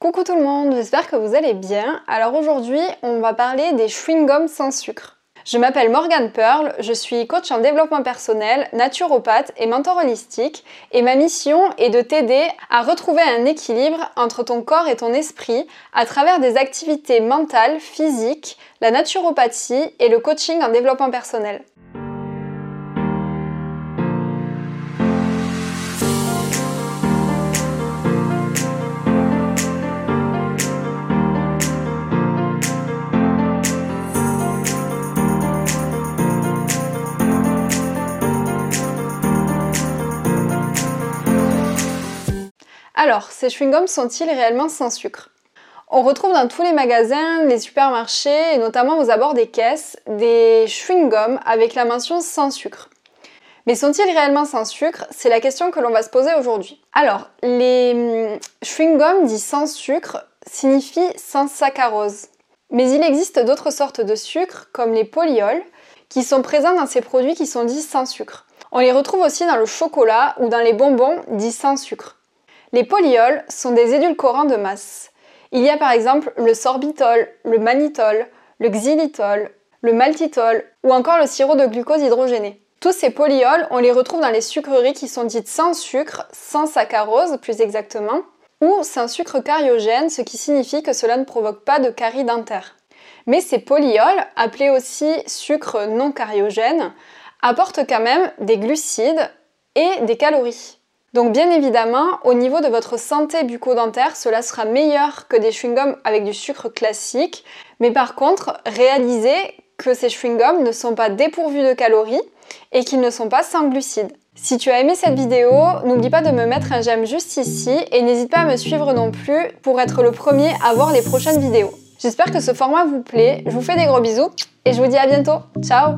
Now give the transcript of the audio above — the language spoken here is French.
Coucou tout le monde, j'espère que vous allez bien. Alors aujourd'hui, on va parler des chewing-gums sans sucre. Je m'appelle Morgane Pearl, je suis coach en développement personnel, naturopathe et mentor holistique et ma mission est de t'aider à retrouver un équilibre entre ton corps et ton esprit à travers des activités mentales, physiques, la naturopathie et le coaching en développement personnel. Alors, ces chewing-gums sont-ils réellement sans sucre? On retrouve dans tous les magasins, les supermarchés et notamment aux abords des caisses des chewing-gums avec la mention sans sucre. Mais sont-ils réellement sans sucre? C'est la question que l'on va se poser aujourd'hui. Alors, les hum, chewing-gums dits sans sucre signifient sans saccharose. Mais il existe d'autres sortes de sucre, comme les polyols, qui sont présents dans ces produits qui sont dits sans sucre. On les retrouve aussi dans le chocolat ou dans les bonbons dits sans sucre. Les polyols sont des édulcorants de masse. Il y a par exemple le sorbitol, le mannitol, le xylitol, le maltitol ou encore le sirop de glucose hydrogéné. Tous ces polyols, on les retrouve dans les sucreries qui sont dites sans sucre, sans saccharose plus exactement, ou sans sucre cariogène, ce qui signifie que cela ne provoque pas de carie dentaire. Mais ces polyols, appelés aussi sucres non cariogènes, apportent quand même des glucides et des calories. Donc bien évidemment, au niveau de votre santé bucco-dentaire, cela sera meilleur que des chewing-gums avec du sucre classique. Mais par contre, réalisez que ces chewing-gums ne sont pas dépourvus de calories et qu'ils ne sont pas sans glucides. Si tu as aimé cette vidéo, n'oublie pas de me mettre un j'aime juste ici et n'hésite pas à me suivre non plus pour être le premier à voir les prochaines vidéos. J'espère que ce format vous plaît, je vous fais des gros bisous et je vous dis à bientôt. Ciao